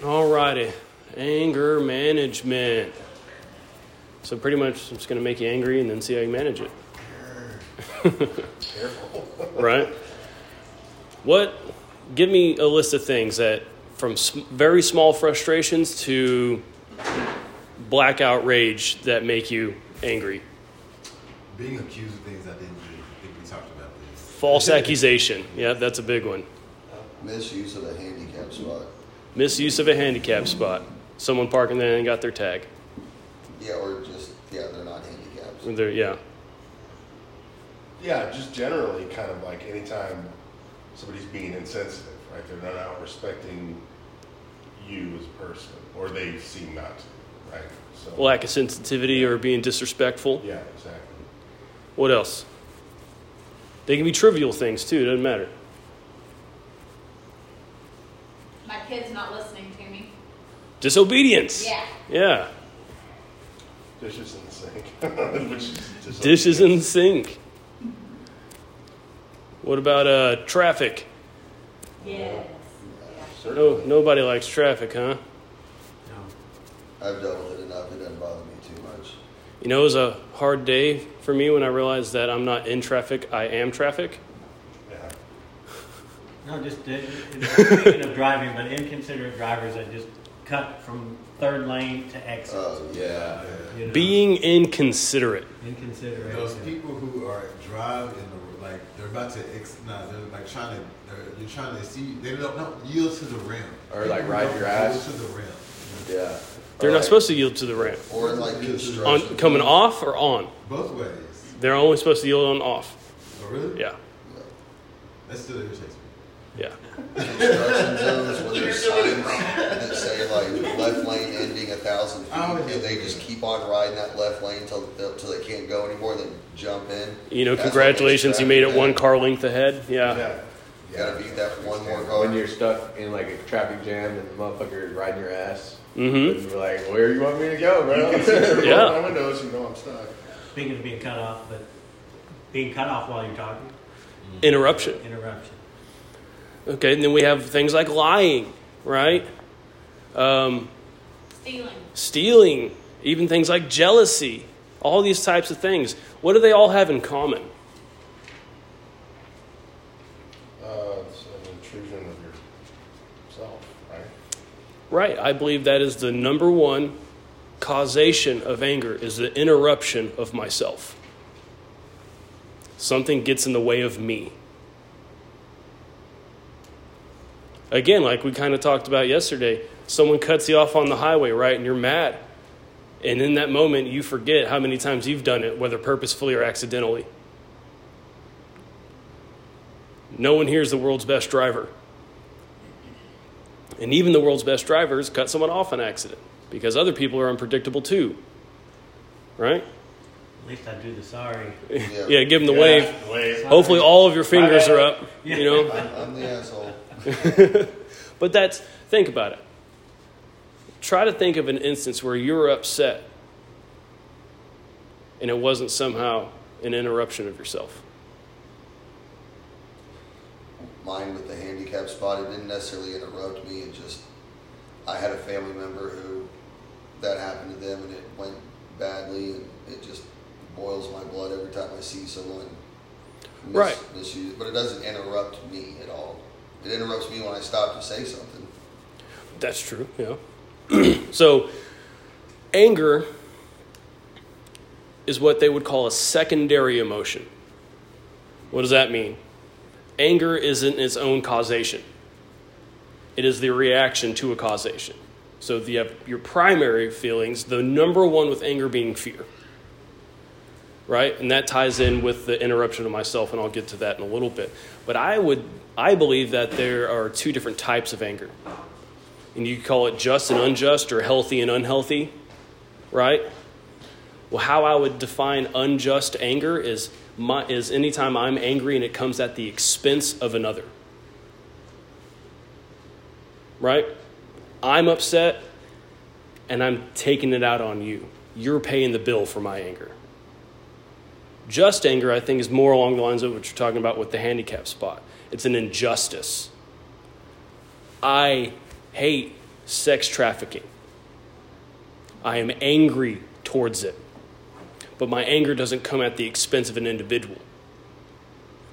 Alrighty, anger management. So pretty much, I'm just going to make you angry and then see how you manage it. right? What? Give me a list of things that, from very small frustrations to blackout rage, that make you angry. Being accused of things I didn't do. I think we talked about this. False accusation. Yeah, that's a big one. Misuse of a handicap spot. Misuse of a handicap spot. Someone parking there and got their tag. Yeah, or just yeah, they're not handicaps. They're, yeah. Yeah, just generally, kind of like anytime somebody's being insensitive, right? They're not out respecting you as a person, or they seem not to, right? So, Lack of sensitivity or being disrespectful. yeah, exactly. What else? They can be trivial things too, it doesn't matter. My kid's not listening to me. Disobedience. Yeah. Yeah. Dishes in the sink, which is just Dishes in the sink. What about uh, traffic? Yes. No, nobody likes traffic, huh? No. I've dealt with it enough. It doesn't bother me too much. You know, it was a hard day for me when I realized that I'm not in traffic, I am traffic. Yeah. No, just uh, speaking of driving, but inconsiderate drivers that just cut from third lane to exit. Oh yeah. you know? Being inconsiderate. inconsiderate. Those people who are driving in the like they're about to ex, nah, they're like trying to they're, you're trying to see they don't no, yield to the rim Or, like, People ride don't your ass. yield to the rim. Yeah. They're Or not like- supposed to yield to the ramp. Or in like On, construction. coming off or on? Both ways. They're only supposed to yield on off. Oh really? Yeah. That still irritates me. Yeah. construction zones where there's signs that say like left lane ending a thousand feet, Oh, and they just keep on riding that left lane till till they can't go anymore, then jump in. You know, That's what congratulations, you made it one car length ahead. Yeah. Yeah. You gotta beat that one more car. When you're stuck in like a traffic jam and the motherfucker is riding your ass. Mm-hmm. And you're like, where do you want me to go, bro? Yeah. Roll my windows, you know I'm stuck. Speaking of being cut off, but being cut off while you're talking, Interruption. interruption. Okay, and then we have things like lying, right? Um, Stealing. stealing, even things like jealousy, all these types of things. What do they all have in common? Uh, it's an intrusion of yourself, right? Right, I believe that is the number one causation of anger is the interruption of myself. Something gets in the way of me. Again, like we kind of talked about yesterday, someone cuts you off on the highway, right, and you're mad. And in that moment, you forget how many times you've done it, whether purposefully or accidentally. No one here is the world's best driver. And even the world's best drivers cut someone off an accident because other people are unpredictable too. Right? At least I do the sorry. Yeah. Yeah, give them the Yeah, wave. Wave. Hopefully, all of your fingers are up. You know? I'm, I'm the asshole. But that's, think about it. Try to think of an instance where you were upset and it wasn't somehow an interruption of yourself. Mine with the handicap spot, it didn't necessarily interrupt me. It just, I had a family member who that happened to them and it went badly, and it just boils my blood every time I see someone mis- Right. misuse. But it doesn't interrupt me at all. It interrupts me when I stop to say something. That's true, yeah. so, anger is what they would call a secondary emotion. What does that mean? Anger isn't its own causation, it is the reaction to a causation. So, your primary feelings, the number one with anger being fear. Right? And that ties in with the interruption of myself, and I'll get to that in a little bit. But I would, I believe that there are two different types of anger and you call it just and unjust or healthy and unhealthy, right? Well, how I would define unjust anger is my, is anytime I'm angry and it comes at the expense of another. Right? I'm upset and I'm taking it out on you. You're paying the bill for my anger. Just anger, I think, is more along the lines of what you're talking about with the handicap spot. It's an injustice. I hate sex trafficking. I am angry towards it. But my anger doesn't come at the expense of an individual.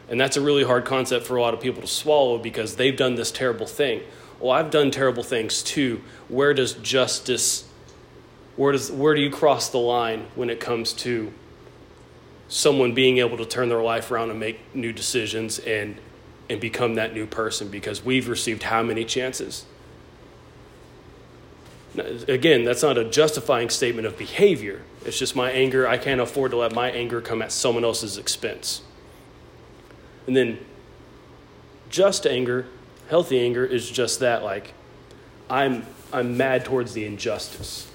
And that's a really hard concept for a lot of people to swallow because they've done this terrible thing. Well, I've done terrible things too. Where does justice where does where do you cross the line when it comes to someone being able to turn their life around and make new decisions and and become that new person because we've received how many chances? Again, that's not a justifying statement of behavior. It's just my anger. I can't afford to let my anger come at someone else's expense. And then just anger, healthy anger is just that like I'm I'm mad towards the injustice.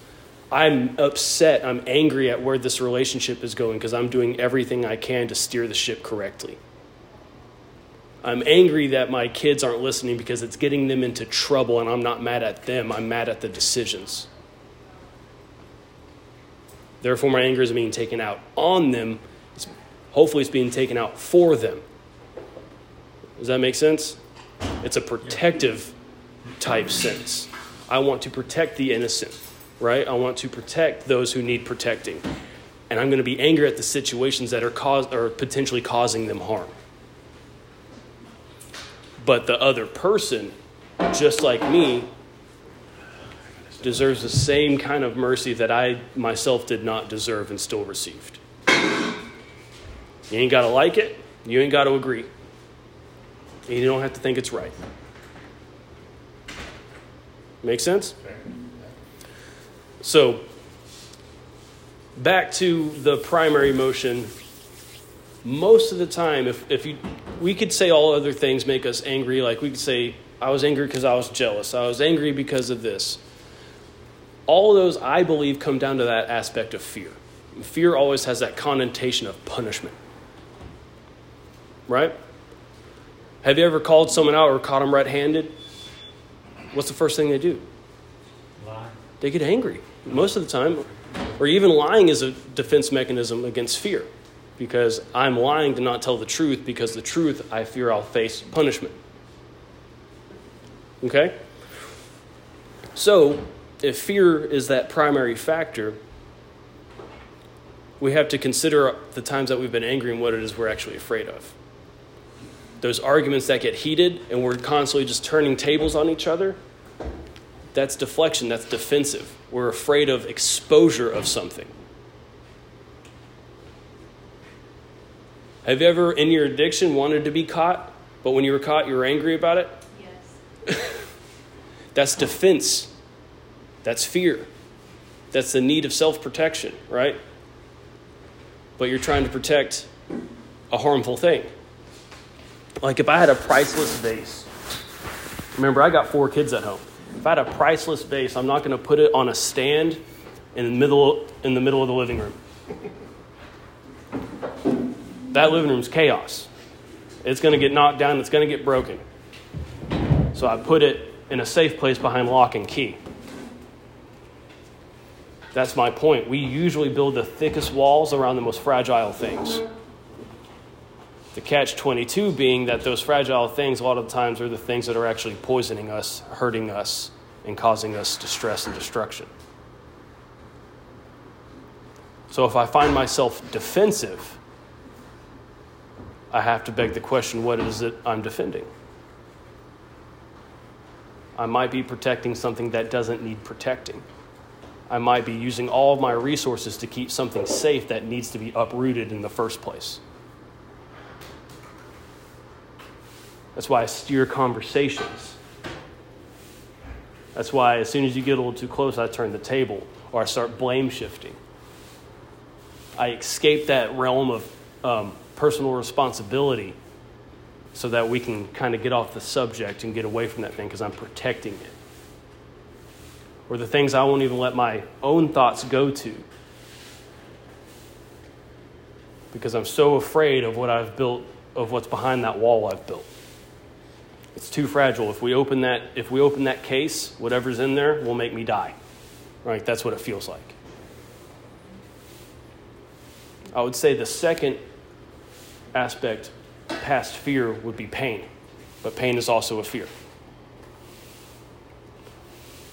I'm upset, I'm angry at where this relationship is going because I'm doing everything I can to steer the ship correctly. I'm angry that my kids aren't listening because it's getting them into trouble, and I'm not mad at them, I'm mad at the decisions. Therefore, my anger is being taken out on them. It's, hopefully, it's being taken out for them. Does that make sense? It's a protective type sense. I want to protect the innocent, right? I want to protect those who need protecting. And I'm going to be angry at the situations that are, cause, are potentially causing them harm. But the other person, just like me, deserves the same kind of mercy that I myself did not deserve and still received. You ain't got to like it, you ain't got to agree. And you don't have to think it's right. Make sense? So, back to the primary motion. Most of the time, if, if you, we could say all other things make us angry, like we could say, I was angry because I was jealous, I was angry because of this. All those, I believe, come down to that aspect of fear. Fear always has that connotation of punishment. Right? Have you ever called someone out or caught them red handed? What's the first thing they do? Lie. They get angry most of the time. Or even lying is a defense mechanism against fear because I'm lying to not tell the truth because the truth I fear I'll face punishment. Okay? So, if fear is that primary factor, we have to consider the times that we've been angry and what it is we're actually afraid of. Those arguments that get heated and we're constantly just turning tables on each other, that's deflection, that's defensive. We're afraid of exposure of something. Have you ever, in your addiction, wanted to be caught, but when you were caught, you were angry about it? Yes. That's defense. That's fear. That's the need of self protection, right? But you're trying to protect a harmful thing. Like if I had a priceless vase, remember, I got four kids at home. If I had a priceless vase, I'm not going to put it on a stand in the middle, in the middle of the living room. That living room's chaos. It's going to get knocked down, it's going to get broken. So I put it in a safe place behind lock and key. That's my point. We usually build the thickest walls around the most fragile things. The catch 22 being that those fragile things, a lot of times, are the things that are actually poisoning us, hurting us, and causing us distress and destruction. So if I find myself defensive, I have to beg the question what is it I'm defending? I might be protecting something that doesn't need protecting. I might be using all of my resources to keep something safe that needs to be uprooted in the first place. That's why I steer conversations. That's why, as soon as you get a little too close, I turn the table or I start blame shifting. I escape that realm of um, personal responsibility so that we can kind of get off the subject and get away from that thing because I'm protecting it. Or the things I won't even let my own thoughts go to because I'm so afraid of what I've built, of what's behind that wall I've built. It's too fragile. If we open that, if we open that case, whatever's in there will make me die. Right? That's what it feels like. I would say the second aspect past fear would be pain, but pain is also a fear.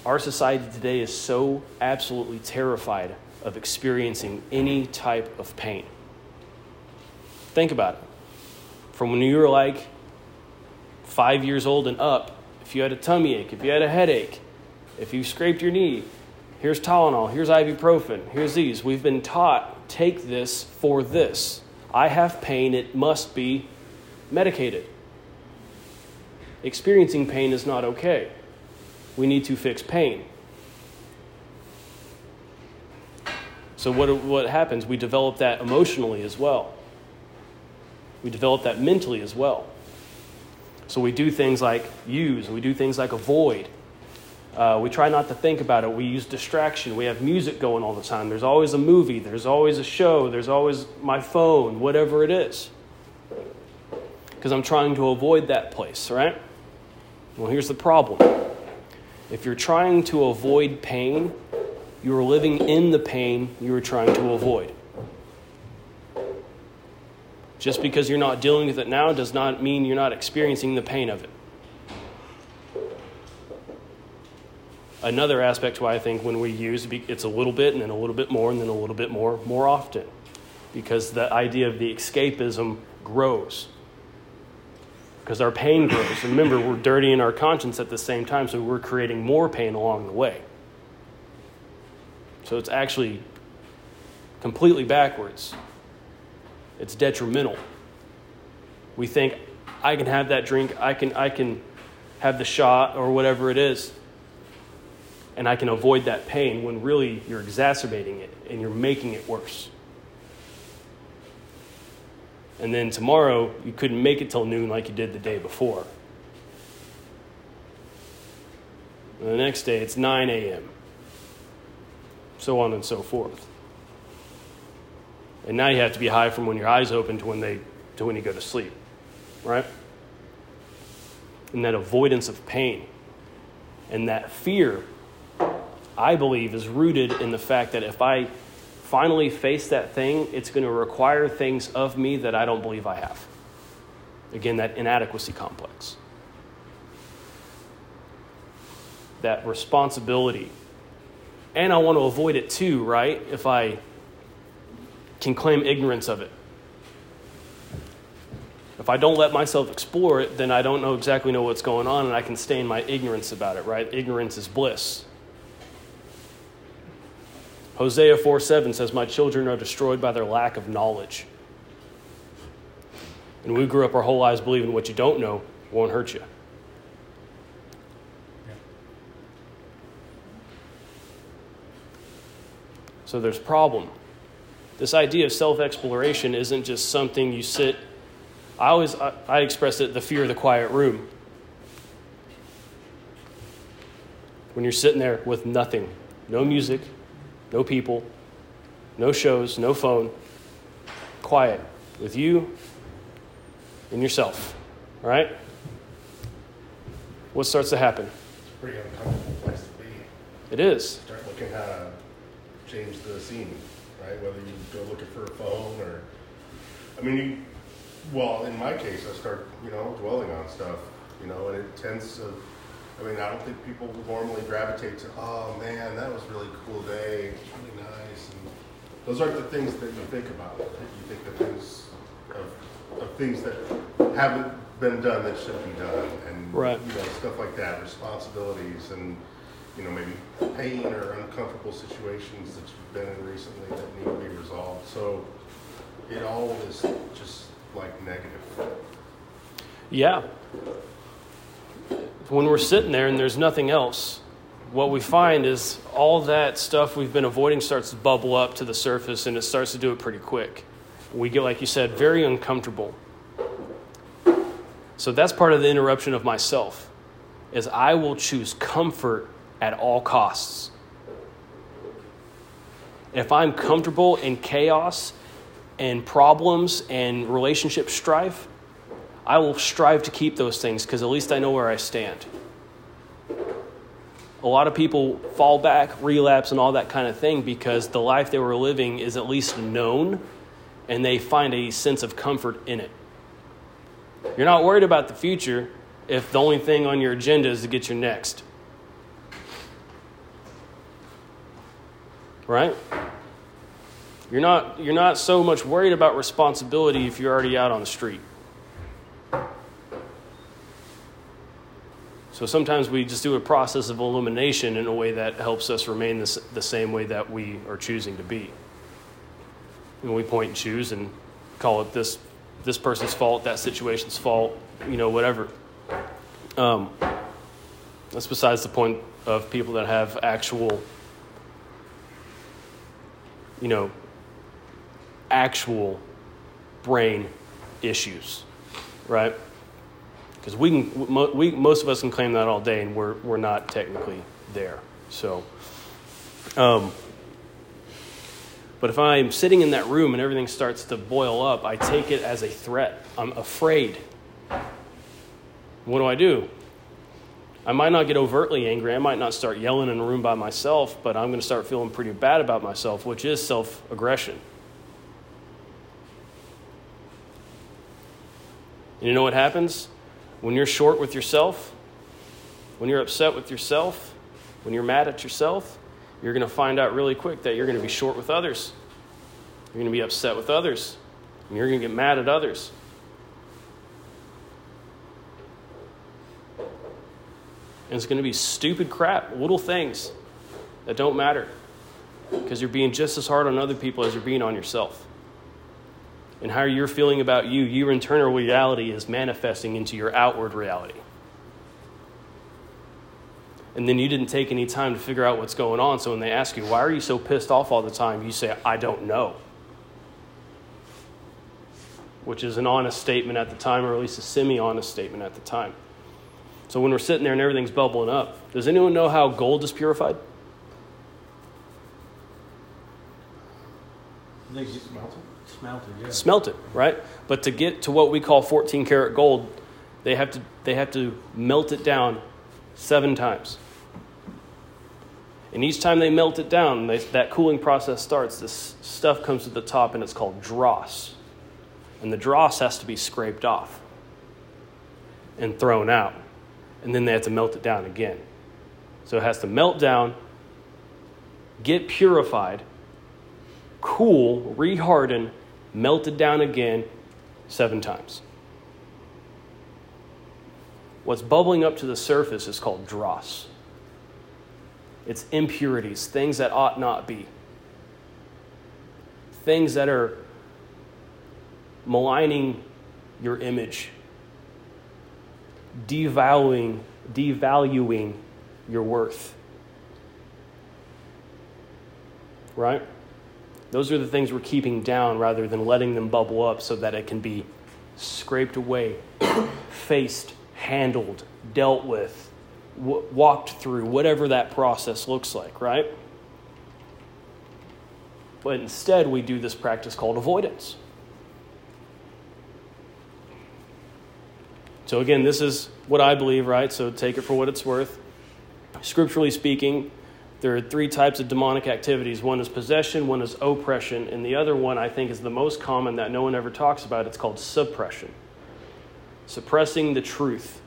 our society today is so absolutely terrified of experiencing any type of pain. Think about it. From when you were like five years old and up, if you had a tummy ache, if you had a headache, if you scraped your knee, here's Tylenol, here's ibuprofen, here's these. We've been taught take this for this. I have pain, it must be medicated. Experiencing pain is not okay. We need to fix pain. So, what, what happens? We develop that emotionally as well. We develop that mentally as well. So, we do things like use, we do things like avoid. Uh, we try not to think about it. We use distraction. We have music going all the time. There's always a movie, there's always a show, there's always my phone, whatever it is. Because I'm trying to avoid that place, right? Well, here's the problem. If you're trying to avoid pain, you are living in the pain you are trying to avoid. Just because you're not dealing with it now does not mean you're not experiencing the pain of it. Another aspect why I think when we use it's a little bit and then a little bit more and then a little bit more more often because the idea of the escapism grows because our pain grows. Remember, we're dirtying our conscience at the same time, so we're creating more pain along the way. So it's actually completely backwards. It's detrimental. We think I can have that drink, I can I can have the shot or whatever it is, and I can avoid that pain when really you're exacerbating it and you're making it worse and then tomorrow you couldn't make it till noon like you did the day before. And the next day it's 9 a.m. So on and so forth. And now you have to be high from when your eyes open to when they to when you go to sleep. Right? And that avoidance of pain and that fear, I believe, is rooted in the fact that if I finally face that thing, it's going to require things of me that I don't believe I have. Again, that inadequacy complex. That responsibility. And I want to avoid it too, right? If I can claim ignorance of it. If I don't let myself explore it, then I don't know exactly know what's going on and I can stay in my ignorance about it, right? Ignorance is bliss. Hosea 4 7 says, My children are destroyed by their lack of knowledge. And we grew up our whole lives believing what you don't know won't hurt you. So there's problem. This idea of self exploration isn't just something you sit. I always I, I express it the fear of the quiet room. When you're sitting there with nothing, no music, no people, no shows, no phone, quiet with you and yourself. All right? What starts to happen? It's a pretty uncomfortable place to be. It is. Start looking how to change the scene, right? Whether you go looking for a phone or, I mean, you, well, in my case, I start, you know, dwelling on stuff, you know, and it tends to I mean, I don't think people normally gravitate to, oh man, that was a really cool day, it's really nice. And those aren't the things that you think about. You think the things of, of things that haven't been done that should be done, and right. you know stuff like that, responsibilities, and you know maybe pain or uncomfortable situations that you've been in recently that need to be resolved. So it all is just like negative. Yeah, when we're sitting there and there's nothing else, what we find is all that stuff we've been avoiding starts to bubble up to the surface and it starts to do it pretty quick. We get, like you said, very uncomfortable. So that's part of the interruption of myself is I will choose comfort at all costs. If I'm comfortable in chaos and problems and relationship strife, I will strive to keep those things because at least I know where I stand. A lot of people fall back, relapse, and all that kind of thing because the life they were living is at least known and they find a sense of comfort in it. You're not worried about the future if the only thing on your agenda is to get your next. Right? You're not, you're not so much worried about responsibility if you're already out on the street. So sometimes we just do a process of elimination in a way that helps us remain the, the same way that we are choosing to be. And we point and choose and call it this, this person's fault, that situation's fault, you know, whatever. Um, that's besides the point of people that have actual, you know, actual brain issues, right? Because we can, we, most of us can claim that all day, and we're, we're not technically there. So, um, but if I'm sitting in that room and everything starts to boil up, I take it as a threat. I'm afraid. What do I do? I might not get overtly angry. I might not start yelling in a room by myself, but I'm going to start feeling pretty bad about myself, which is self aggression. And you know what happens? When you're short with yourself, when you're upset with yourself, when you're mad at yourself, you're going to find out really quick that you're going to be short with others. You're going to be upset with others. And you're going to get mad at others. And it's going to be stupid crap, little things that don't matter. Because you're being just as hard on other people as you're being on yourself. And how you're feeling about you, your internal reality is manifesting into your outward reality. And then you didn't take any time to figure out what's going on. So when they ask you, why are you so pissed off all the time? You say, I don't know. Which is an honest statement at the time, or at least a semi honest statement at the time. So when we're sitting there and everything's bubbling up, does anyone know how gold is purified? They get smelted. Smelted, yeah. smelt it, right? But to get to what we call 14 karat gold, they have to they have to melt it down seven times. And each time they melt it down, they, that cooling process starts. This stuff comes to the top, and it's called dross. And the dross has to be scraped off and thrown out, and then they have to melt it down again. So it has to melt down, get purified, cool, reharden, melted down again seven times. What's bubbling up to the surface is called dross. It's impurities, things that ought not be, things that are maligning your image, devaluing, devaluing your worth. Right? Those are the things we're keeping down rather than letting them bubble up so that it can be scraped away, faced, handled, dealt with, w- walked through, whatever that process looks like, right? But instead, we do this practice called avoidance. So, again, this is what I believe, right? So, take it for what it's worth. Scripturally speaking, there are three types of demonic activities one is possession, one is oppression, and the other one I think is the most common that no one ever talks about. It's called suppression. Suppressing the truth,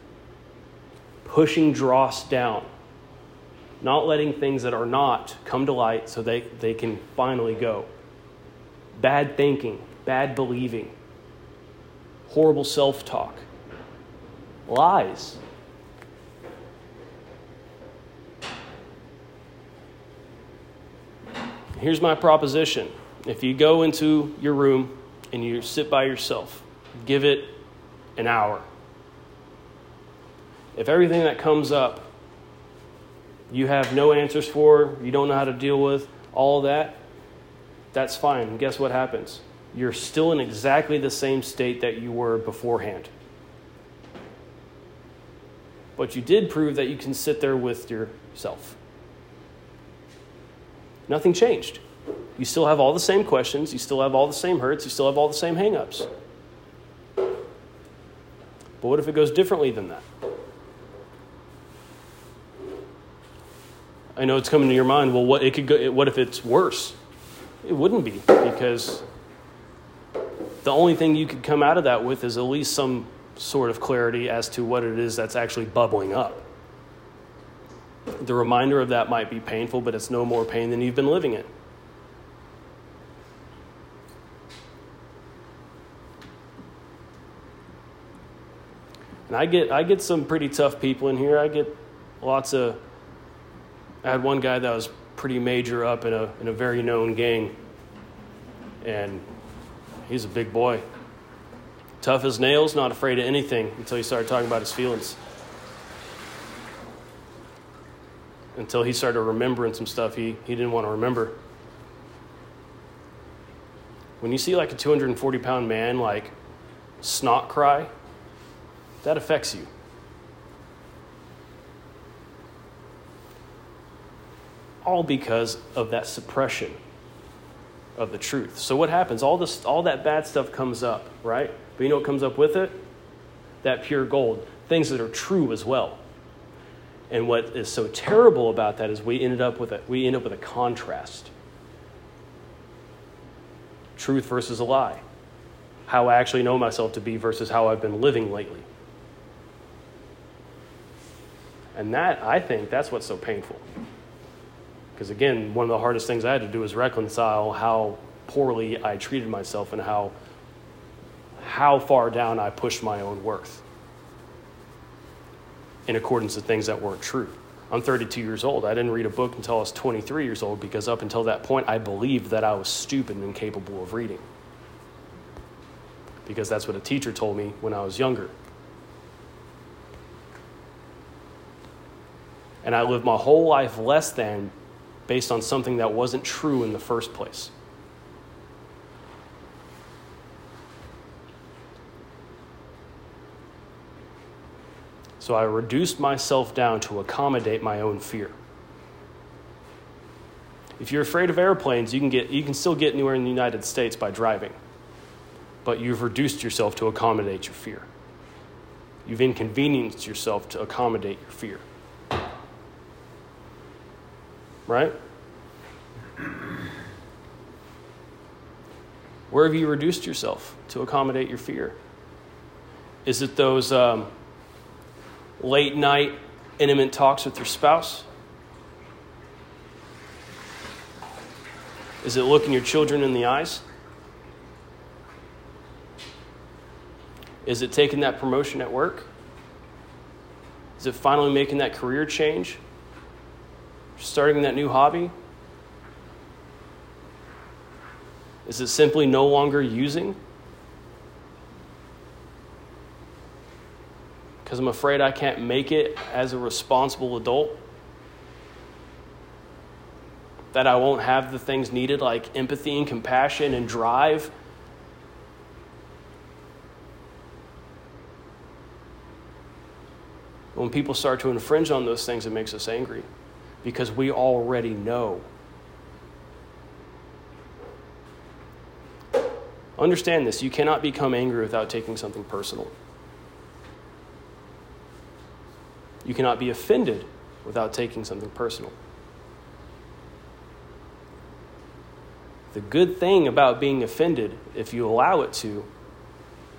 pushing dross down, not letting things that are not come to light so they, they can finally go. Bad thinking, bad believing, horrible self talk, lies. Here's my proposition. If you go into your room and you sit by yourself, give it an hour. If everything that comes up you have no answers for, you don't know how to deal with, all that, that's fine. Guess what happens? You're still in exactly the same state that you were beforehand. But you did prove that you can sit there with yourself. Nothing changed. You still have all the same questions, you still have all the same hurts, you still have all the same hangups. But what if it goes differently than that? I know it's coming to your mind. Well, what it could go? What if it's worse? It wouldn't be because the only thing you could come out of that with is at least some sort of clarity as to what it is that's actually bubbling up. The reminder of that might be painful, but it's no more pain than you've been living it. And I get I get some pretty tough people in here. I get lots of I had one guy that was pretty major up in a in a very known gang. And he's a big boy. Tough as nails, not afraid of anything until he started talking about his feelings. Until he started remembering some stuff he, he didn't want to remember. When you see like a 240 pound man like snot cry, that affects you. All because of that suppression of the truth. So what happens? All this all that bad stuff comes up, right? But you know what comes up with it? That pure gold. Things that are true as well. And what is so terrible about that is we ended up with a we end up with a contrast. Truth versus a lie. How I actually know myself to be versus how I've been living lately. And that, I think, that's what's so painful. Because again, one of the hardest things I had to do was reconcile how poorly I treated myself and how, how far down I pushed my own worth in accordance to things that weren't true. I'm 32 years old. I didn't read a book until I was 23 years old because up until that point, I believed that I was stupid and incapable of reading. Because that's what a teacher told me when I was younger. And I lived my whole life less than based on something that wasn't true in the first place. So I reduced myself down to accommodate my own fear. If you're afraid of airplanes, you can, get, you can still get anywhere in the United States by driving, but you've reduced yourself to accommodate your fear. You've inconvenienced yourself to accommodate your fear. Right? Where have you reduced yourself to accommodate your fear? Is it those um, late night intimate talks with your spouse? Is it looking your children in the eyes? Is it taking that promotion at work? Is it finally making that career change? Starting that new hobby? Is it simply no longer using? Because I'm afraid I can't make it as a responsible adult? That I won't have the things needed like empathy and compassion and drive? When people start to infringe on those things, it makes us angry because we already know. Understand this you cannot become angry without taking something personal. You cannot be offended without taking something personal. The good thing about being offended, if you allow it to,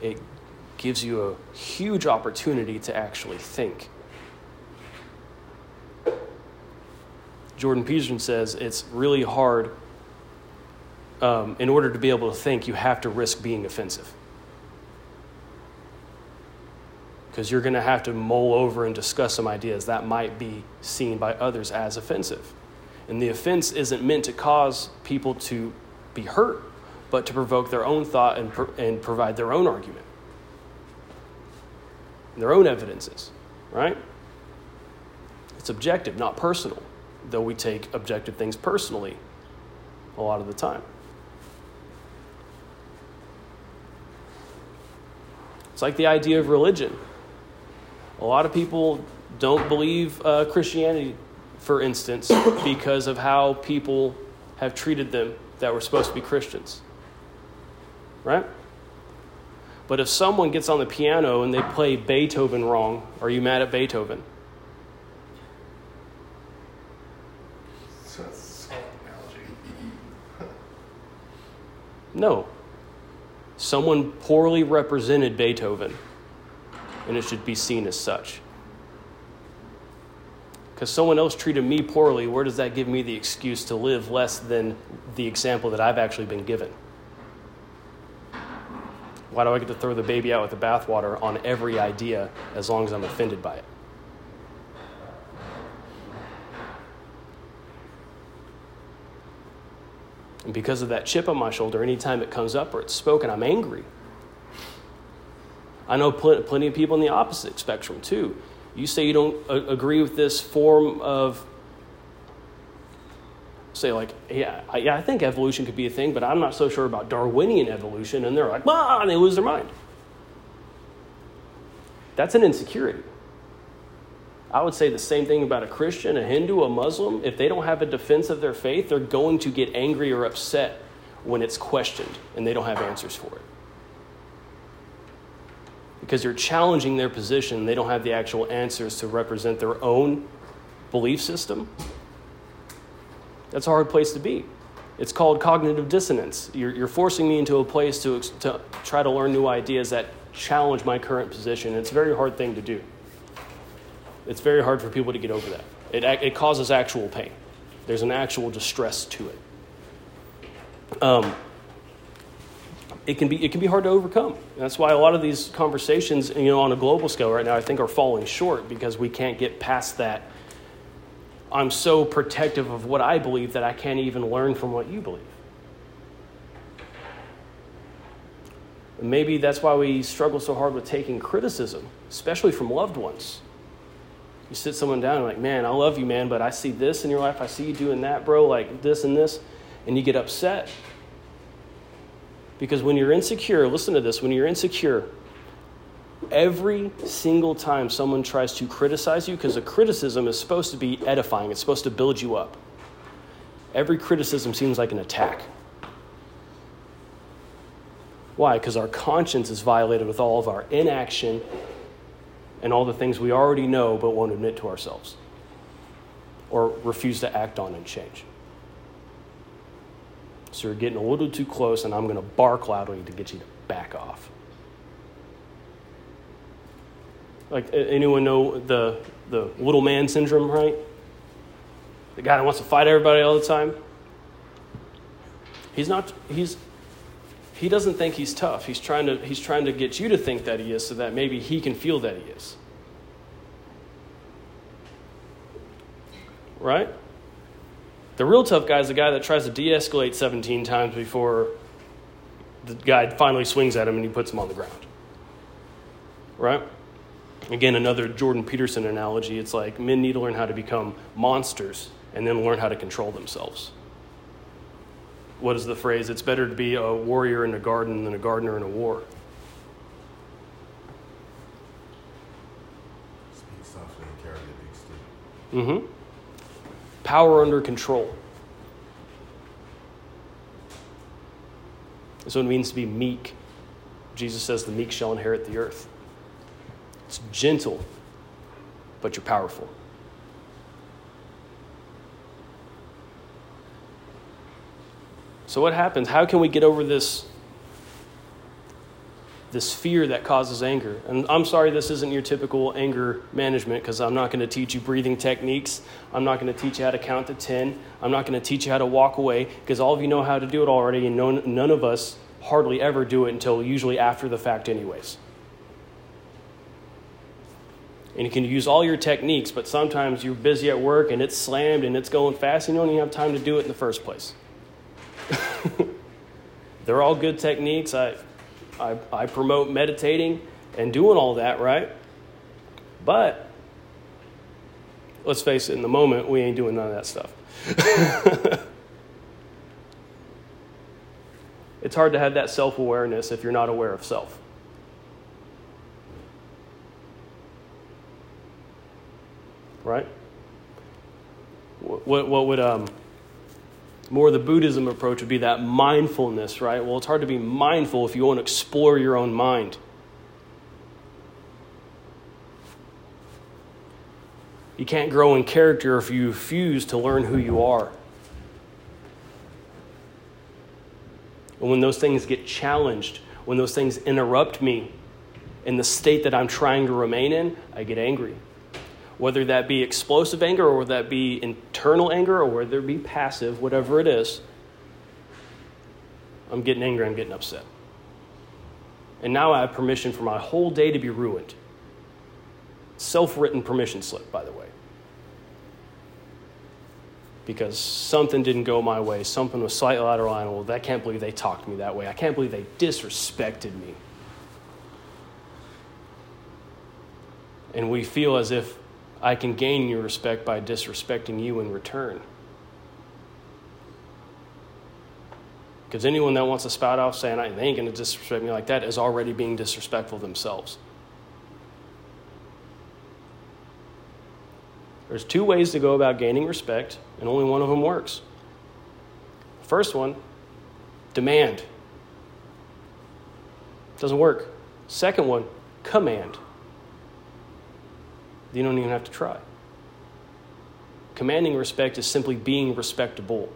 it gives you a huge opportunity to actually think. Jordan Peterson says it's really hard. Um, in order to be able to think, you have to risk being offensive. Because you're going to have to mull over and discuss some ideas that might be seen by others as offensive. And the offense isn't meant to cause people to be hurt, but to provoke their own thought and, and provide their own argument, their own evidences, right? It's objective, not personal though we take objective things personally a lot of the time. It's like the idea of religion. A lot of people don't believe uh, Christianity, for instance, because of how people have treated them that were supposed to be Christians. Right? But if someone gets on the piano and they play Beethoven wrong, are you mad at Beethoven? No. Someone poorly represented Beethoven, and it should be seen as such. Because someone else treated me poorly, where does that give me the excuse to live less than the example that I've actually been given? Why do I get to throw the baby out with the bathwater on every idea as long as I'm offended by it? And because of that chip on my shoulder, anytime it comes up or it's spoken, I'm angry. I know pl- plenty of people in the opposite spectrum too. You say you don't a- agree with this form of, say, like, yeah, I, yeah, I think evolution could be a thing, but I'm not so sure about Darwinian evolution. And they're like, bah, and they lose their mind. That's an insecurity. I would say the same thing about a Christian, a Hindu, a Muslim. If they don't have a defense of their faith, they're going to get angry or upset when it's questioned and they don't have answers for it. Because you're challenging their position, they don't have the actual answers to represent their own belief system. That's a hard place to be. It's called cognitive dissonance. You're, you're forcing me into a place to, to try to learn new ideas that challenge my current position. It's a very hard thing to do. It's very hard for people to get over that. It, it causes actual pain. There's an actual distress to it. Um, it can be it can be hard to overcome. That's why a lot of these conversations, you know, on a global scale right now, I think are falling short because we can't get past that. I'm so protective of what I believe that I can't even learn from what you believe. Maybe that's why we struggle so hard with taking criticism, especially from loved ones. You sit someone down and like, man, I love you, man, but I see this in your life. I see you doing that, bro, like this and this. And you get upset. Because when you're insecure, listen to this, when you're insecure, every single time someone tries to criticize you, because a criticism is supposed to be edifying, it's supposed to build you up. Every criticism seems like an attack. Why? Because our conscience is violated with all of our inaction and all the things we already know but won't admit to ourselves or refuse to act on and change. So you're getting a little too close, and I'm going to bark loudly to get you to back off. Like anyone know the the little man syndrome, right? The guy that wants to fight everybody all the time. He's not. He's he doesn't think he's tough. He's trying to he's trying to get you to think that he is, so that maybe he can feel that he is. Right? The real tough guy is the guy that tries to de escalate 17 times before the guy finally swings at him and he puts him on the ground. Right? Again, another Jordan Peterson analogy. It's like men need to learn how to become monsters and then learn how to control themselves. What is the phrase? It's better to be a warrior in a garden than a gardener in a war. Speak softly and carry a big stick. Mm-hmm. Power under control. That's what it means to be meek. Jesus says the meek shall inherit the earth. It's gentle, but you're powerful. So what happens? How can we get over this this fear that causes anger? And I'm sorry this isn't your typical anger management because I'm not going to teach you breathing techniques. I'm not going to teach you how to count to 10. I'm not going to teach you how to walk away because all of you know how to do it already and none, none of us hardly ever do it until usually after the fact anyways. And you can use all your techniques, but sometimes you're busy at work and it's slammed and it's going fast and you don't even have time to do it in the first place. They're all good techniques. I, I, I promote meditating and doing all that, right? But let's face it, in the moment, we ain't doing none of that stuff. it's hard to have that self awareness if you're not aware of self. Right? What, what would um, more the Buddhism approach would be that mindfulness, right? Well, it's hard to be mindful if you want to explore your own mind. You can't grow in character if you refuse to learn who you are. And when those things get challenged, when those things interrupt me in the state that I'm trying to remain in, I get angry whether that be explosive anger or whether that be internal anger or whether it be passive, whatever it is, I'm getting angry, I'm getting upset. And now I have permission for my whole day to be ruined. Self written permission slip, by the way. Because something didn't go my way, something was slightly out of line. Well, I can't believe they talked to me that way. I can't believe they disrespected me. And we feel as if I can gain your respect by disrespecting you in return. Because anyone that wants to spout off saying, they ain't going to disrespect me like that is already being disrespectful themselves. There's two ways to go about gaining respect, and only one of them works. First one, demand. Doesn't work. Second one, command. You don't even have to try. Commanding respect is simply being respectable.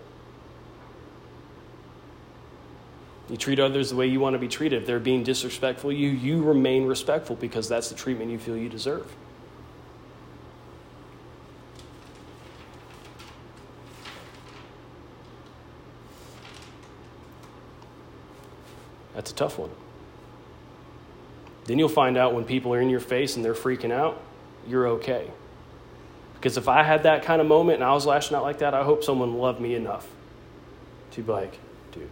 You treat others the way you want to be treated. If they're being disrespectful, you you remain respectful because that's the treatment you feel you deserve. That's a tough one. Then you'll find out when people are in your face and they're freaking out, you're okay. Because if I had that kind of moment and I was lashing out like that, I hope someone loved me enough to be like, dude,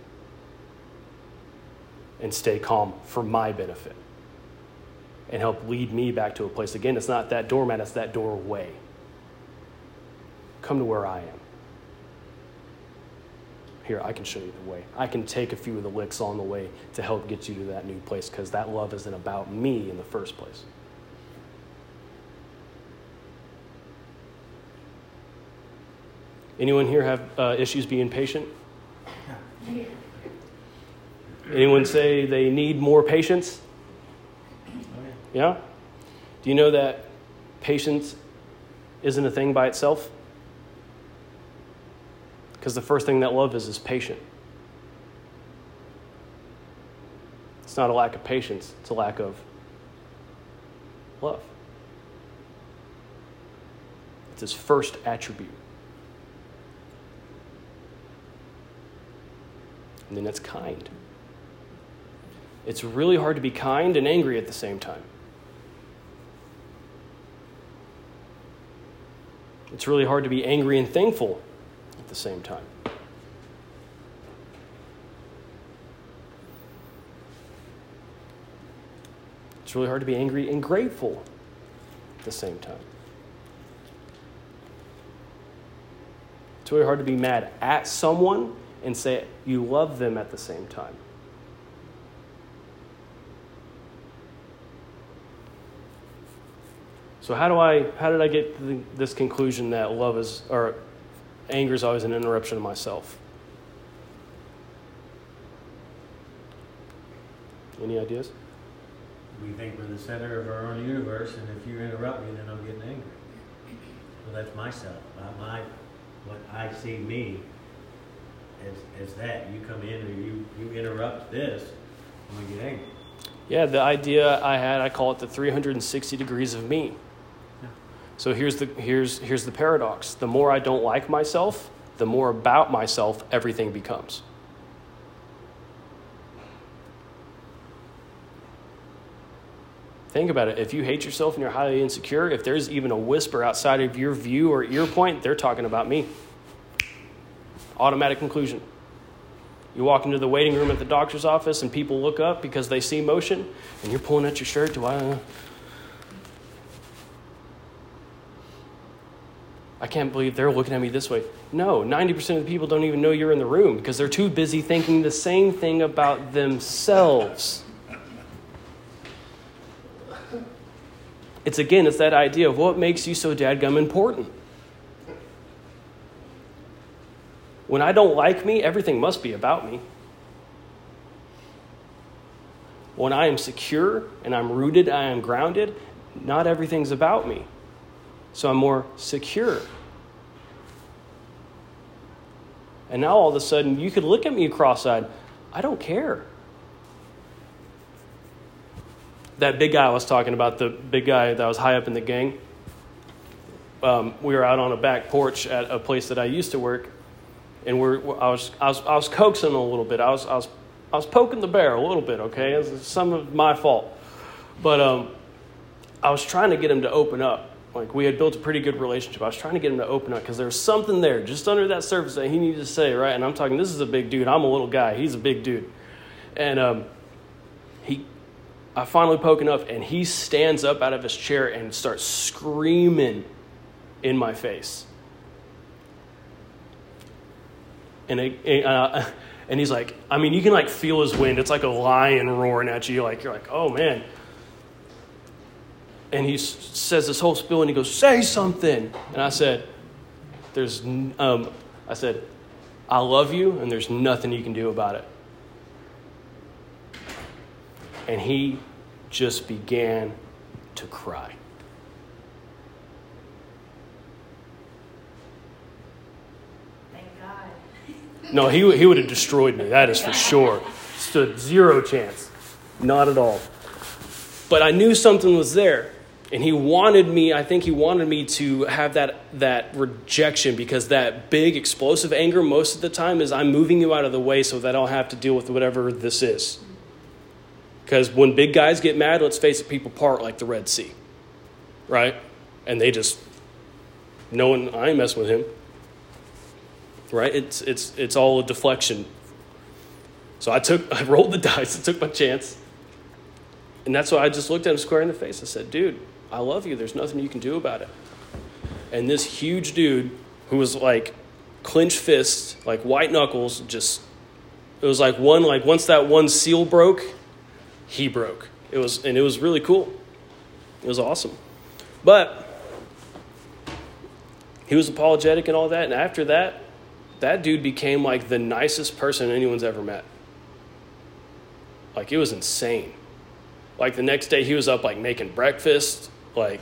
and stay calm for my benefit and help lead me back to a place. Again, it's not that doormat, it's that doorway. Come to where I am. Here, I can show you the way. I can take a few of the licks on the way to help get you to that new place because that love isn't about me in the first place. Anyone here have uh, issues being patient? Anyone say they need more patience? Yeah? Do you know that patience isn't a thing by itself? Because the first thing that love is is patient. It's not a lack of patience, it's a lack of love. It's his first attribute. And then it's kind. It's really hard to be kind and angry at the same time. It's really hard to be angry and thankful at the same time. It's really hard to be angry and grateful at the same time. It's really hard to be mad at someone and say you love them at the same time. So how do I how did I get to this conclusion that love is or anger is always an interruption of myself? Any ideas? We think we're the center of our own universe, and if you interrupt me, then I'm getting angry. So that's myself, my, my what I see me as, as that. You come in or you, you interrupt this, get angry. Yeah, the idea I had, I call it the 360 degrees of me. So here's the, here's, here's the paradox. The more I don't like myself, the more about myself everything becomes. Think about it. If you hate yourself and you're highly insecure, if there's even a whisper outside of your view or ear point, they're talking about me. Automatic conclusion. You walk into the waiting room at the doctor's office and people look up because they see motion and you're pulling at your shirt. Do I? Uh, I can't believe they're looking at me this way. No, 90% of the people don't even know you're in the room because they're too busy thinking the same thing about themselves. It's again, it's that idea of what makes you so dadgum important. When I don't like me, everything must be about me. When I am secure and I'm rooted, I am grounded, not everything's about me. So I'm more secure. And now all of a sudden, you could look at me cross eyed. I don't care. That big guy I was talking about, the big guy that was high up in the gang, um, we were out on a back porch at a place that I used to work, and we're, I, was, I, was, I was coaxing him a little bit. I was, I was I was poking the bear a little bit, okay? It's some of my fault. But um, I was trying to get him to open up. Like, we had built a pretty good relationship. I was trying to get him to open up because there was something there just under that surface that he needed to say, right? And I'm talking, this is a big dude. I'm a little guy. He's a big dude. And um, he, I finally poke enough, and he stands up out of his chair and starts screaming in my face. And, uh, and he's like, I mean, you can like feel his wind. It's like a lion roaring at you. Like, you're like, oh man. And he says this whole spiel and he goes, say something. And I said, there's, um, I said, I love you and there's nothing you can do about it. And he just began to cry. No, he, he would have destroyed me. That is for sure. Stood zero chance. Not at all. But I knew something was there. And he wanted me, I think he wanted me to have that, that rejection because that big explosive anger most of the time is I'm moving you out of the way so that I don't have to deal with whatever this is. Because when big guys get mad, let's face it, people part like the Red Sea. Right? And they just, no one, I ain't messing with him right? It's it's it's all a deflection. So I took I rolled the dice, I took my chance. And that's why I just looked at him square in the face. I said, dude, I love you. There's nothing you can do about it. And this huge dude who was like clenched fists, like white knuckles, just it was like one like once that one seal broke, he broke. It was and it was really cool. It was awesome. But he was apologetic and all that, and after that, that dude became like the nicest person anyone's ever met. Like it was insane. Like the next day he was up like making breakfast, like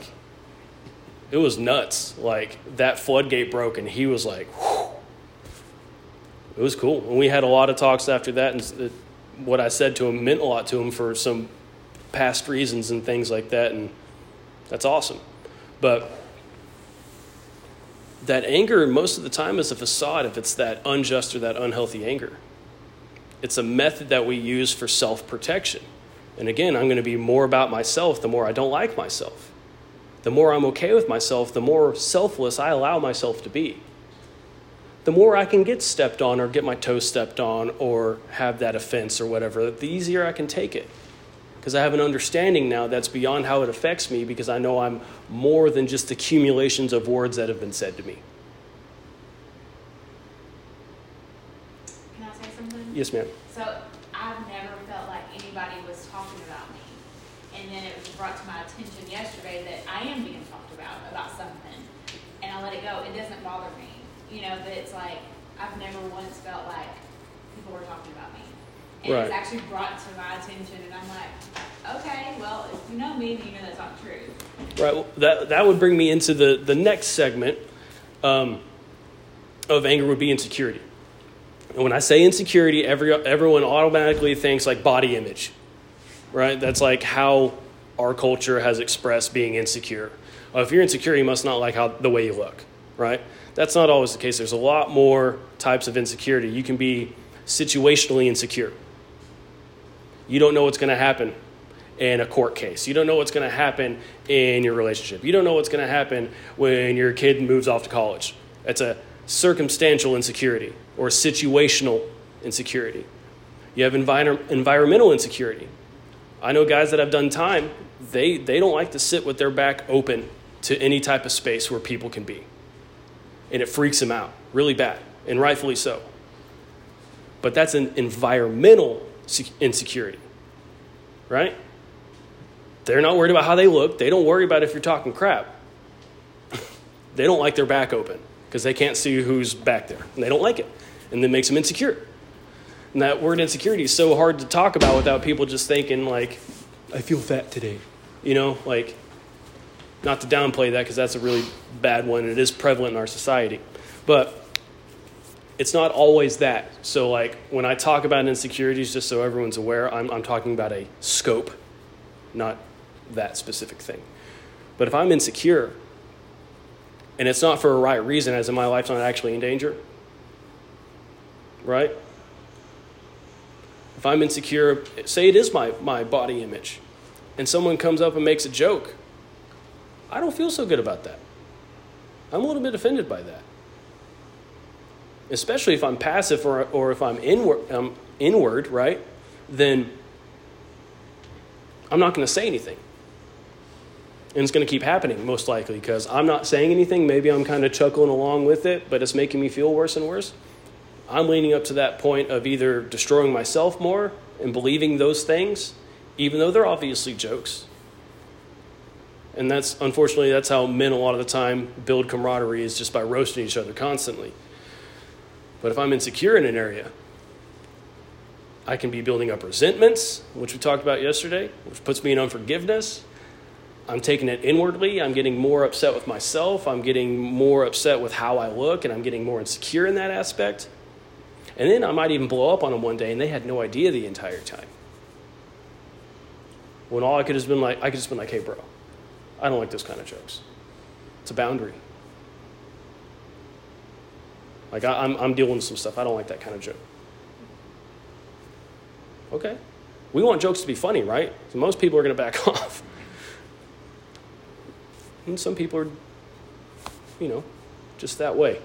it was nuts. Like that floodgate broke and he was like whew. It was cool. And we had a lot of talks after that and it, what I said to him meant a lot to him for some past reasons and things like that and that's awesome. But that anger most of the time is a facade if it's that unjust or that unhealthy anger. It's a method that we use for self protection. And again, I'm going to be more about myself the more I don't like myself. The more I'm okay with myself, the more selfless I allow myself to be. The more I can get stepped on or get my toes stepped on or have that offense or whatever, the easier I can take it. Because I have an understanding now that's beyond how it affects me because I know I'm more than just accumulations of words that have been said to me. Can I say something? Yes, ma'am. So I've never felt like anybody was talking about me. And then it was brought to my attention yesterday that I am being talked about, about something. And I let it go. It doesn't bother me. You know, but it's like, I've never once felt like people were talking about me. And Right. it's actually brought to my attention, and I'm like, okay, well, if you know me, then you know that's not true. Right. Well, that that would bring me into the the next segment um, of anger would be insecurity. And when I say insecurity, every everyone automatically thinks like body image, right? That's like how our culture has expressed being insecure. If you're insecure, you must not like how the way you look, right? That's not always the case. There's a lot more types of insecurity. You can be situationally insecure. You don't know what's going to happen in a court case. You don't know what's going to happen in your relationship. You don't know what's going to happen when your kid moves off to college. It's a circumstantial insecurity or situational insecurity. You have envir- environmental insecurity. I know guys that have done time, they, they don't like to sit with their back open to any type of space where people can be. And it freaks them out really bad, and rightfully so. But that's an environmental insecurity, right? They're not worried about how they look. They don't worry about if you're talking crap. they don't like their back open because they can't see who's back there. And they don't like it. And that makes them insecure. And that word insecurity is so hard to talk about without people just thinking, like, I feel fat today. You know, like, not to downplay that because that's a really bad one. And it is prevalent in our society. But it's not always that. So, like, when I talk about insecurities, just so everyone's aware, I'm, I'm talking about a scope, not that specific thing. But if I'm insecure, and it's not for a right reason, as in my life's not actually in danger, right? If I'm insecure, say it is my, my body image, and someone comes up and makes a joke, I don't feel so good about that. I'm a little bit offended by that. Especially if I'm passive or, or if I'm inward, um, inward, right? Then I'm not going to say anything. And it's going to keep happening, most likely, because I'm not saying anything. Maybe I'm kind of chuckling along with it, but it's making me feel worse and worse. I'm leaning up to that point of either destroying myself more and believing those things, even though they're obviously jokes. And that's unfortunately that's how men a lot of the time build camaraderie is just by roasting each other constantly. But if I'm insecure in an area, I can be building up resentments, which we talked about yesterday, which puts me in unforgiveness. I'm taking it inwardly. I'm getting more upset with myself. I'm getting more upset with how I look, and I'm getting more insecure in that aspect. And then I might even blow up on them one day, and they had no idea the entire time. When all I could have been like, I could just been like, hey, bro, I don't like those kind of jokes. It's a boundary. Like, I, I'm, I'm dealing with some stuff. I don't like that kind of joke. Okay. We want jokes to be funny, right? So most people are going to back off. And some people are, you know, just that way.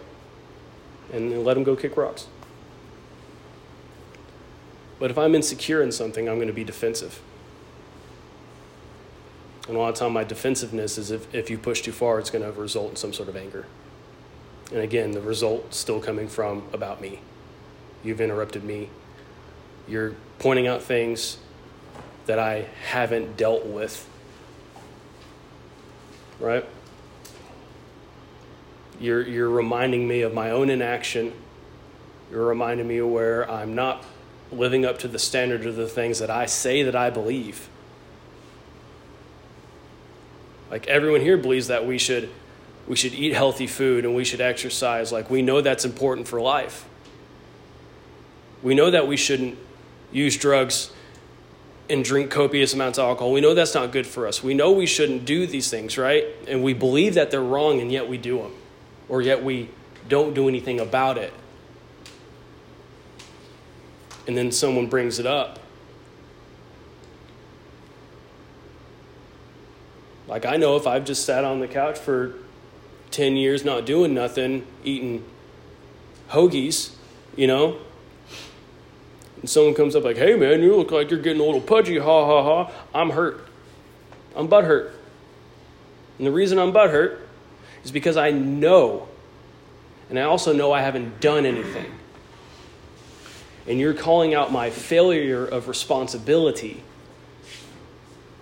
And let them go kick rocks. But if I'm insecure in something, I'm going to be defensive. And a lot of time, my defensiveness is if, if you push too far, it's going to result in some sort of anger. And again, the result still coming from about me. You've interrupted me. You're pointing out things that I haven't dealt with. Right? You're, you're reminding me of my own inaction. You're reminding me where I'm not living up to the standard of the things that I say that I believe. Like everyone here believes that we should we should eat healthy food and we should exercise. Like we know that's important for life. We know that we shouldn't use drugs and drink copious amounts of alcohol. We know that's not good for us. We know we shouldn't do these things, right? And we believe that they're wrong and yet we do them. Or yet we don't do anything about it and then someone brings it up. Like, I know if I've just sat on the couch for 10 years not doing nothing, eating hoagies, you know, and someone comes up like, hey man, you look like you're getting a little pudgy, ha ha ha, I'm hurt. I'm butt hurt. And the reason I'm butt hurt is because I know, and I also know I haven't done anything and you're calling out my failure of responsibility,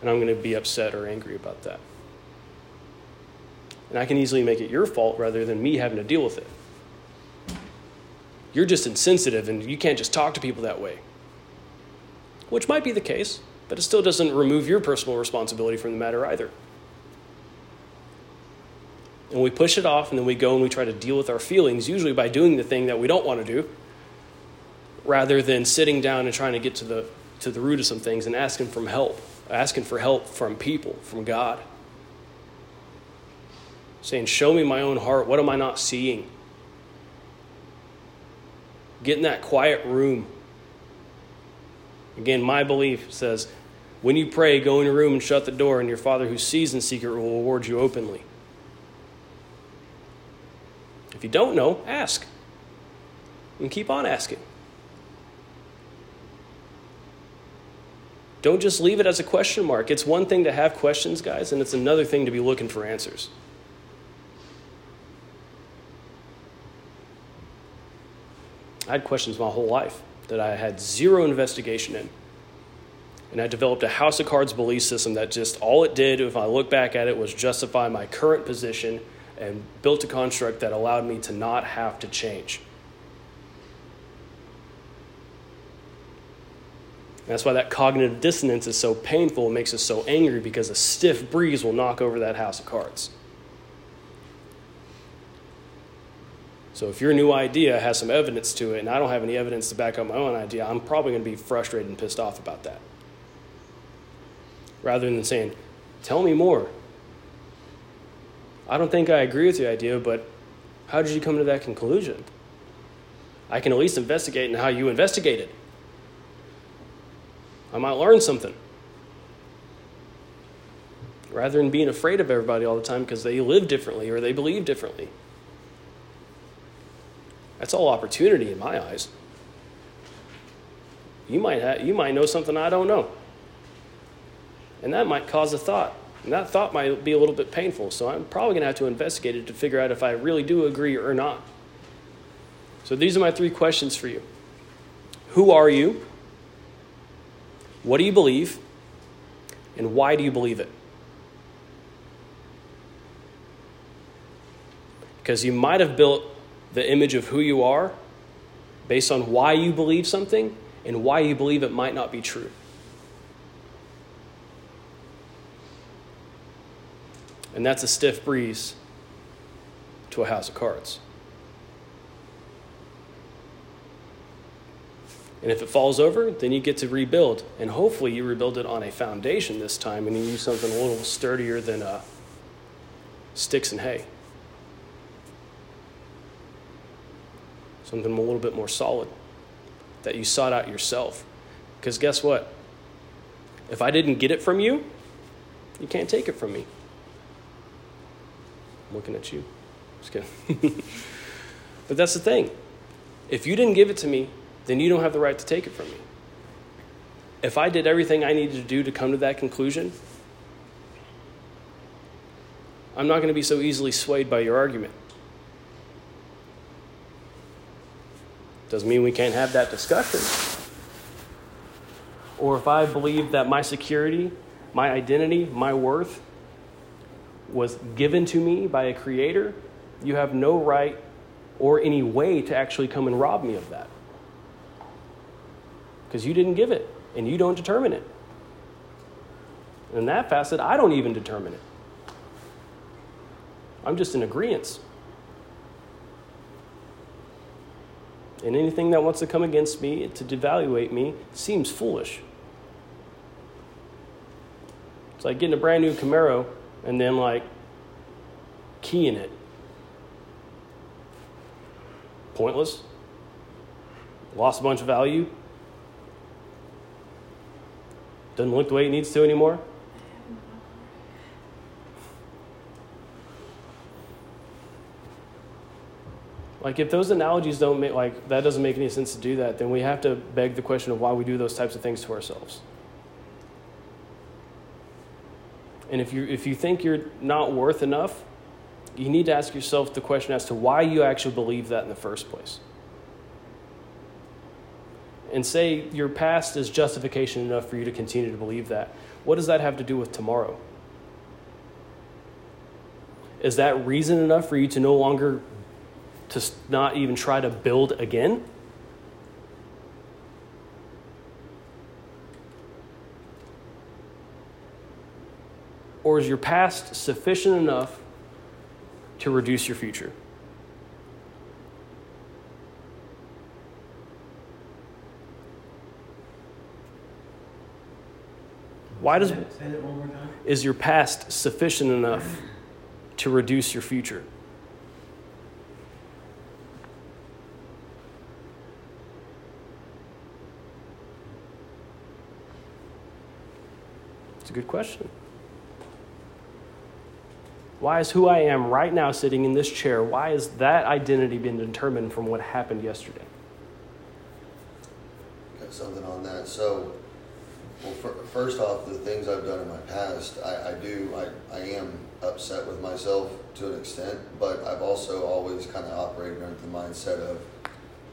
and I'm going to be upset or angry about that. And I can easily make it your fault rather than me having to deal with it. You're just insensitive and you can't just talk to people that way. Which might be the case, but it still doesn't remove your personal responsibility from the matter either. And we push it off and then we go and we try to deal with our feelings, usually by doing the thing that we don't want to do, rather than sitting down and trying to get to the, to the root of some things and asking for help, asking for help from people, from God. Saying, Show me my own heart. What am I not seeing? Get in that quiet room. Again, my belief says, when you pray, go in your room and shut the door, and your Father who sees in secret will reward you openly. If you don't know, ask. And keep on asking. Don't just leave it as a question mark. It's one thing to have questions, guys, and it's another thing to be looking for answers. I had questions my whole life that I had zero investigation in. And I developed a house of cards belief system that just all it did, if I look back at it, was justify my current position and built a construct that allowed me to not have to change. that's why that cognitive dissonance is so painful. It makes us so angry because a stiff breeze will knock over that house of cards. So if your new idea has some evidence to it and I don't have any evidence to back up my own idea, I'm probably going to be frustrated and pissed off about that. Rather than saying, tell me more. I don't think I agree with your idea, but how did you come to that conclusion? I can at least investigate in how you investigated. I might learn something. Rather than being afraid of everybody all the time because they live differently or they believe differently. That's all opportunity in my eyes. You might, have, you might know something I don't know. And that might cause a thought. And that thought might be a little bit painful. So I'm probably going to have to investigate it to figure out if I really do agree or not. So these are my three questions for you Who are you? What do you believe? And why do you believe it? Because you might have built the image of who you are based on why you believe something and why you believe it might not be true. And that's a stiff breeze to a house of cards. And if it falls over, then you get to rebuild. And hopefully, you rebuild it on a foundation this time and you use something a little sturdier than uh, sticks and hay. Something a little bit more solid that you sought out yourself. Because guess what? If I didn't get it from you, you can't take it from me. I'm looking at you. Just kidding. but that's the thing. If you didn't give it to me, then you don't have the right to take it from me. If I did everything I needed to do to come to that conclusion, I'm not going to be so easily swayed by your argument. Doesn't mean we can't have that discussion. Or if I believe that my security, my identity, my worth was given to me by a creator, you have no right or any way to actually come and rob me of that. Because you didn't give it and you don't determine it. In that facet, I don't even determine it. I'm just in agreement. And anything that wants to come against me, to devaluate me, seems foolish. It's like getting a brand new Camaro and then like keying it. Pointless. Lost a bunch of value. Doesn't look the way it needs to anymore. Like if those analogies don't make like that doesn't make any sense to do that, then we have to beg the question of why we do those types of things to ourselves. And if you if you think you're not worth enough, you need to ask yourself the question as to why you actually believe that in the first place. And say your past is justification enough for you to continue to believe that. What does that have to do with tomorrow? Is that reason enough for you to no longer to not even try to build again? Or is your past sufficient enough to reduce your future? Why does Say that one more time. is your past sufficient enough to reduce your future? It's a good question. Why is who I am right now sitting in this chair, why is that identity been determined from what happened yesterday? Got something on that. So, well, fir- first off, the things I've done in my past, I, I do, I, I am upset with myself to an extent, but I've also always kind of operated under the mindset of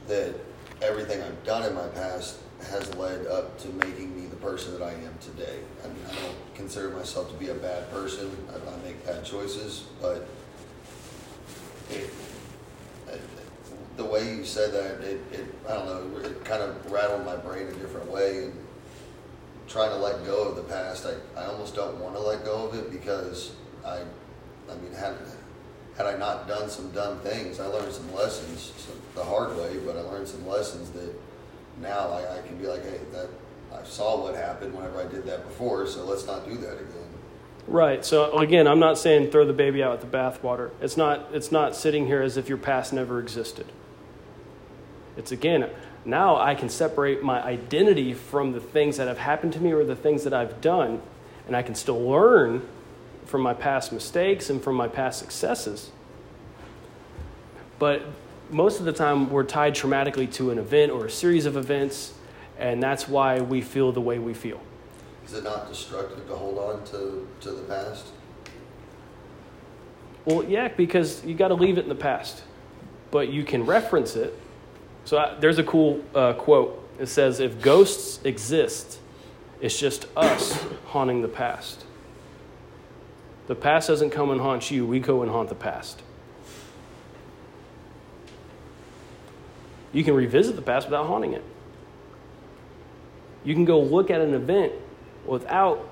that everything I've done in my past has led up to making me person that I am today. I mean, I don't consider myself to be a bad person. I, I make bad choices, but it, it, the way you said that, it, it, I don't know, it kind of rattled my brain a different way. And trying to let go of the past, I, I almost don't want to let go of it because I, I mean, had, had I not done some dumb things, I learned some lessons some, the hard way, but I learned some lessons that now I, I can be like, hey, that I saw what happened whenever I did that before, so let's not do that again. Right. So again, I'm not saying throw the baby out with the bathwater. It's not it's not sitting here as if your past never existed. It's again, now I can separate my identity from the things that have happened to me or the things that I've done, and I can still learn from my past mistakes and from my past successes. But most of the time, we're tied traumatically to an event or a series of events, and that's why we feel the way we feel. Is it not destructive to hold on to, to the past? Well, yeah, because you got to leave it in the past, but you can reference it. So I, there's a cool uh, quote. It says, "If ghosts exist, it's just us haunting the past. The past doesn't come and haunt you; we go and haunt the past." You can revisit the past without haunting it. You can go look at an event without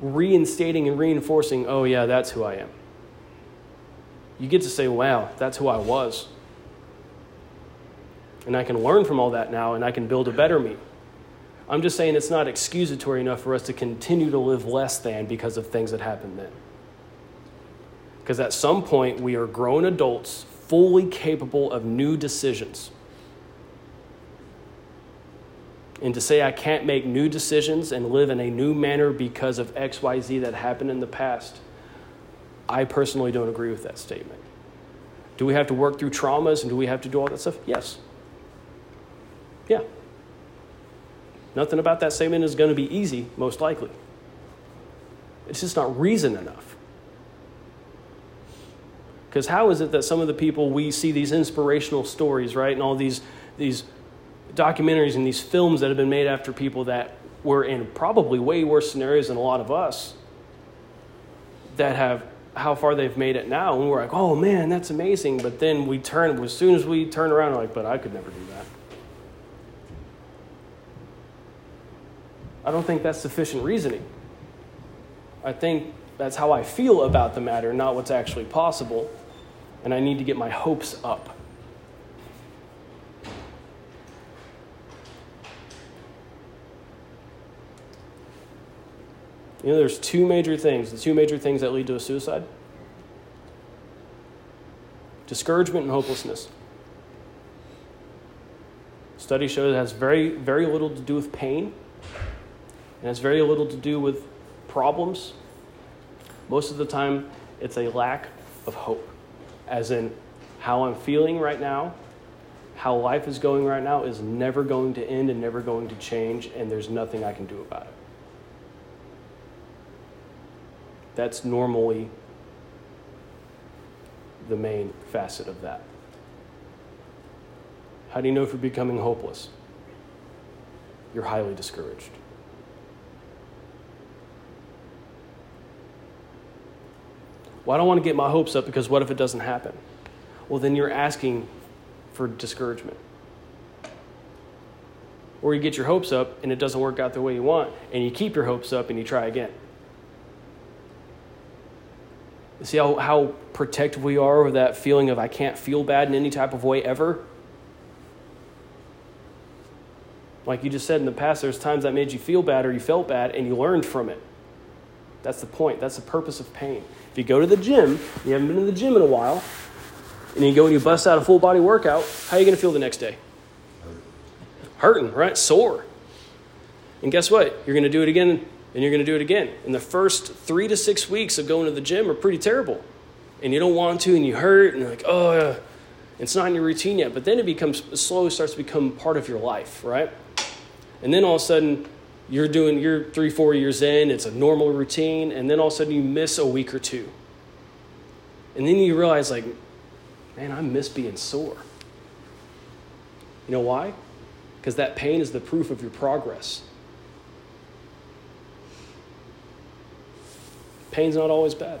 reinstating and reinforcing, oh, yeah, that's who I am. You get to say, wow, that's who I was. And I can learn from all that now and I can build a better me. I'm just saying it's not excusatory enough for us to continue to live less than because of things that happened then. Because at some point, we are grown adults fully capable of new decisions. And to say I can't make new decisions and live in a new manner because of XYZ that happened in the past, I personally don't agree with that statement. Do we have to work through traumas and do we have to do all that stuff? Yes. Yeah. Nothing about that statement is going to be easy, most likely. It's just not reason enough. Because how is it that some of the people we see these inspirational stories, right, and all these, these documentaries and these films that have been made after people that were in probably way worse scenarios than a lot of us that have how far they've made it now. And we're like oh man that's amazing. But then we turn as soon as we turn around we're like but i could never do that. I don't think that's sufficient reasoning. I think that's how i feel about the matter not what's actually possible. And i need to get my hopes up You know, there's two major things, the two major things that lead to a suicide discouragement and hopelessness. Studies show it has very, very little to do with pain, and has very little to do with problems. Most of the time, it's a lack of hope, as in how I'm feeling right now, how life is going right now is never going to end and never going to change, and there's nothing I can do about it. That's normally the main facet of that. How do you know if you're becoming hopeless? You're highly discouraged. Well, I don't want to get my hopes up because what if it doesn't happen? Well, then you're asking for discouragement. Or you get your hopes up and it doesn't work out the way you want, and you keep your hopes up and you try again. See how, how protective we are of that feeling of I can't feel bad in any type of way ever? Like you just said in the past, there's times that made you feel bad or you felt bad and you learned from it. That's the point. That's the purpose of pain. If you go to the gym, you haven't been to the gym in a while, and you go and you bust out a full body workout, how are you going to feel the next day? Hurting, right? Sore. And guess what? You're going to do it again and you're going to do it again. And the first three to six weeks of going to the gym are pretty terrible. And you don't want to, and you hurt, and you're like, oh, uh, it's not in your routine yet. But then it becomes, slowly starts to become part of your life, right? And then all of a sudden, you're doing, you're three, four years in, it's a normal routine, and then all of a sudden you miss a week or two. And then you realize, like, man, I miss being sore. You know why? Because that pain is the proof of your progress. Pain's not always bad.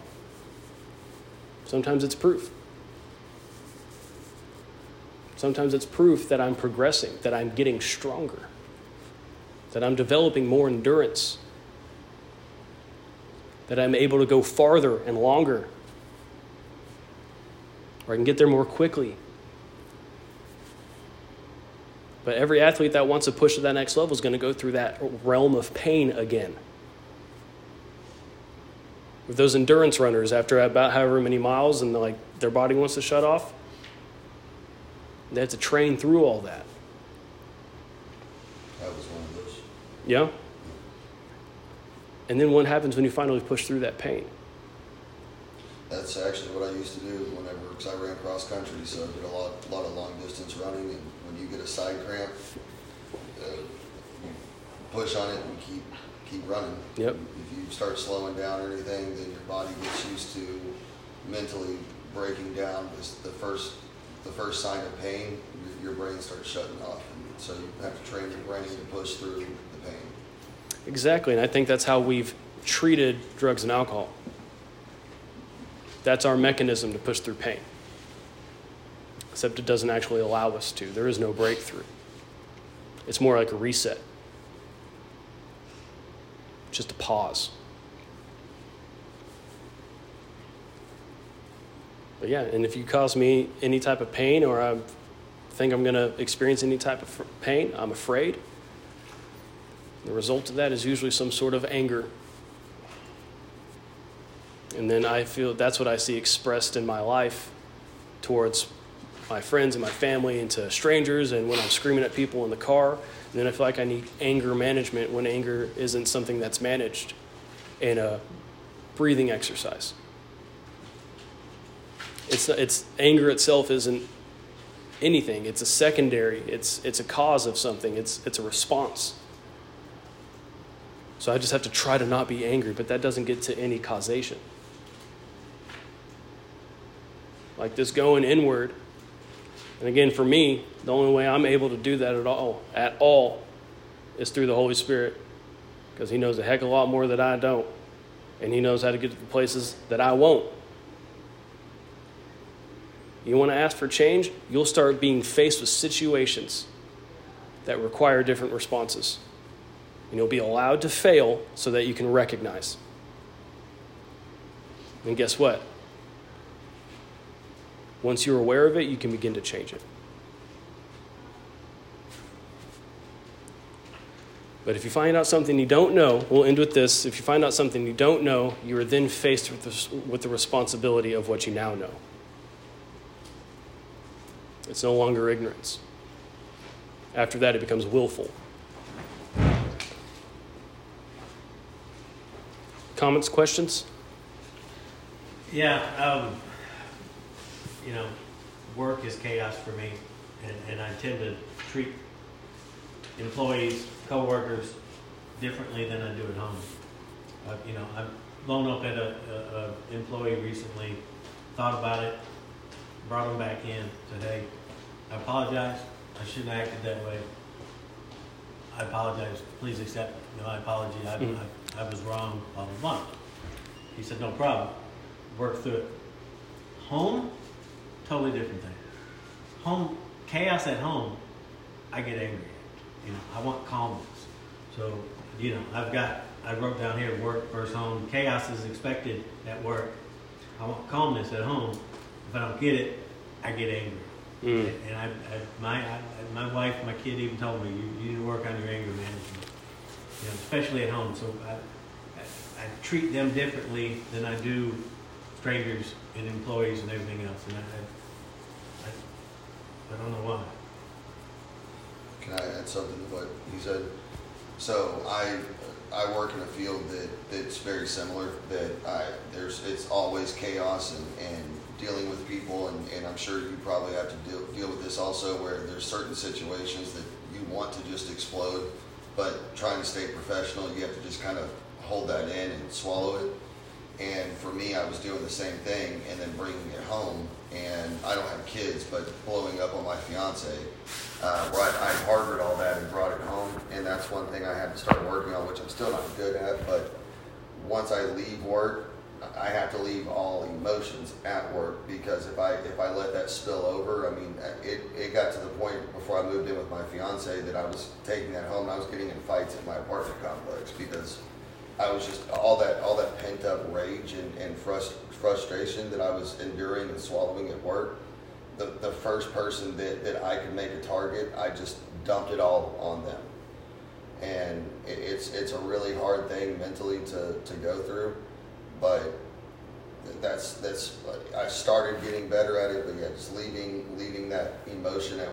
Sometimes it's proof. Sometimes it's proof that I'm progressing, that I'm getting stronger, that I'm developing more endurance, that I'm able to go farther and longer, or I can get there more quickly. But every athlete that wants to push to that next level is going to go through that realm of pain again with those endurance runners after about however many miles and like their body wants to shut off They had to train through all that. That was one of those. Yeah? And then what happens when you finally push through that pain? That's actually what I used to do whenever, because I ran cross country, so I did a lot, lot of long distance running. And when you get a side cramp, uh, you push on it and keep keep running. Yep. If you start slowing down or anything, then your body gets used to mentally breaking down. The first the first sign of pain, your, your brain starts shutting off, and so you have to train your brain to push through the pain. Exactly, and I think that's how we've treated drugs and alcohol. That's our mechanism to push through pain. Except it doesn't actually allow us to. There is no breakthrough. It's more like a reset, just a pause. But yeah, and if you cause me any type of pain or I think I'm going to experience any type of pain, I'm afraid. The result of that is usually some sort of anger. And then I feel that's what I see expressed in my life towards my friends and my family and to strangers and when I'm screaming at people in the car. And then I feel like I need anger management when anger isn't something that's managed in a breathing exercise. It's, it's anger itself isn't anything. It's a secondary. It's, it's a cause of something. It's, it's a response. So I just have to try to not be angry, but that doesn't get to any causation. Like this going inward. And again, for me, the only way I'm able to do that at all, at all, is through the Holy Spirit. Because He knows a heck of a lot more that I don't. And He knows how to get to the places that I won't. You want to ask for change? You'll start being faced with situations that require different responses. And you'll be allowed to fail so that you can recognize. And guess what? Once you're aware of it, you can begin to change it. But if you find out something you don't know, we'll end with this. If you find out something you don't know, you are then faced with the, with the responsibility of what you now know. It's no longer ignorance. After that, it becomes willful. Comments, questions? Yeah, um, you know, work is chaos for me, and, and I tend to treat employees, coworkers differently than I do at home. Uh, you know, I've blown up at a, a, a employee recently, thought about it, brought him back in, hey, I apologize, I shouldn't have acted that way. I apologize, please accept my apology, I, Mhm. I, I was wrong, blah, blah, blah. He said, no problem, work through it. Home, totally different thing. Home, chaos at home, I get angry at. You know, I want calmness. So, you know, I've got, I wrote down here, work versus home. Chaos is expected at work. I want calmness at home. If I don't get it, I get angry. Mm. And I, I my, I, my wife, my kid even told me, you, you need to work on your anger management. You know, especially at home. So I, I, I treat them differently than I do strangers and employees and everything else. And I, I, I, I don't know why. Can I add something to what he said? So I I work in a field that that's very similar. That I there's it's always chaos and, and dealing with people, and, and I'm sure you probably have to deal deal with this also, where there's certain situations that you want to just explode, but trying to stay professional, you have to just kind of hold that in and swallow it. And for me, I was doing the same thing and then bringing it home. And I don't have kids, but blowing up on my fiance, uh, where I, I harbored all that and brought it home. And that's one thing I had to start working on, which I'm still not good at. But once I leave work, I have to leave all emotions at work because if I if I let that spill over, I mean, it, it got to the point before I moved in with my fiance that I was taking that home and I was getting in fights at my apartment complex because I was just all that all that pent up rage and, and frust, frustration that I was enduring and swallowing at work. The, the first person that, that I could make a target, I just dumped it all on them. And it, it's it's a really hard thing mentally to, to go through, but that's that's I started getting better at it, but yeah, just leaving leaving that emotion at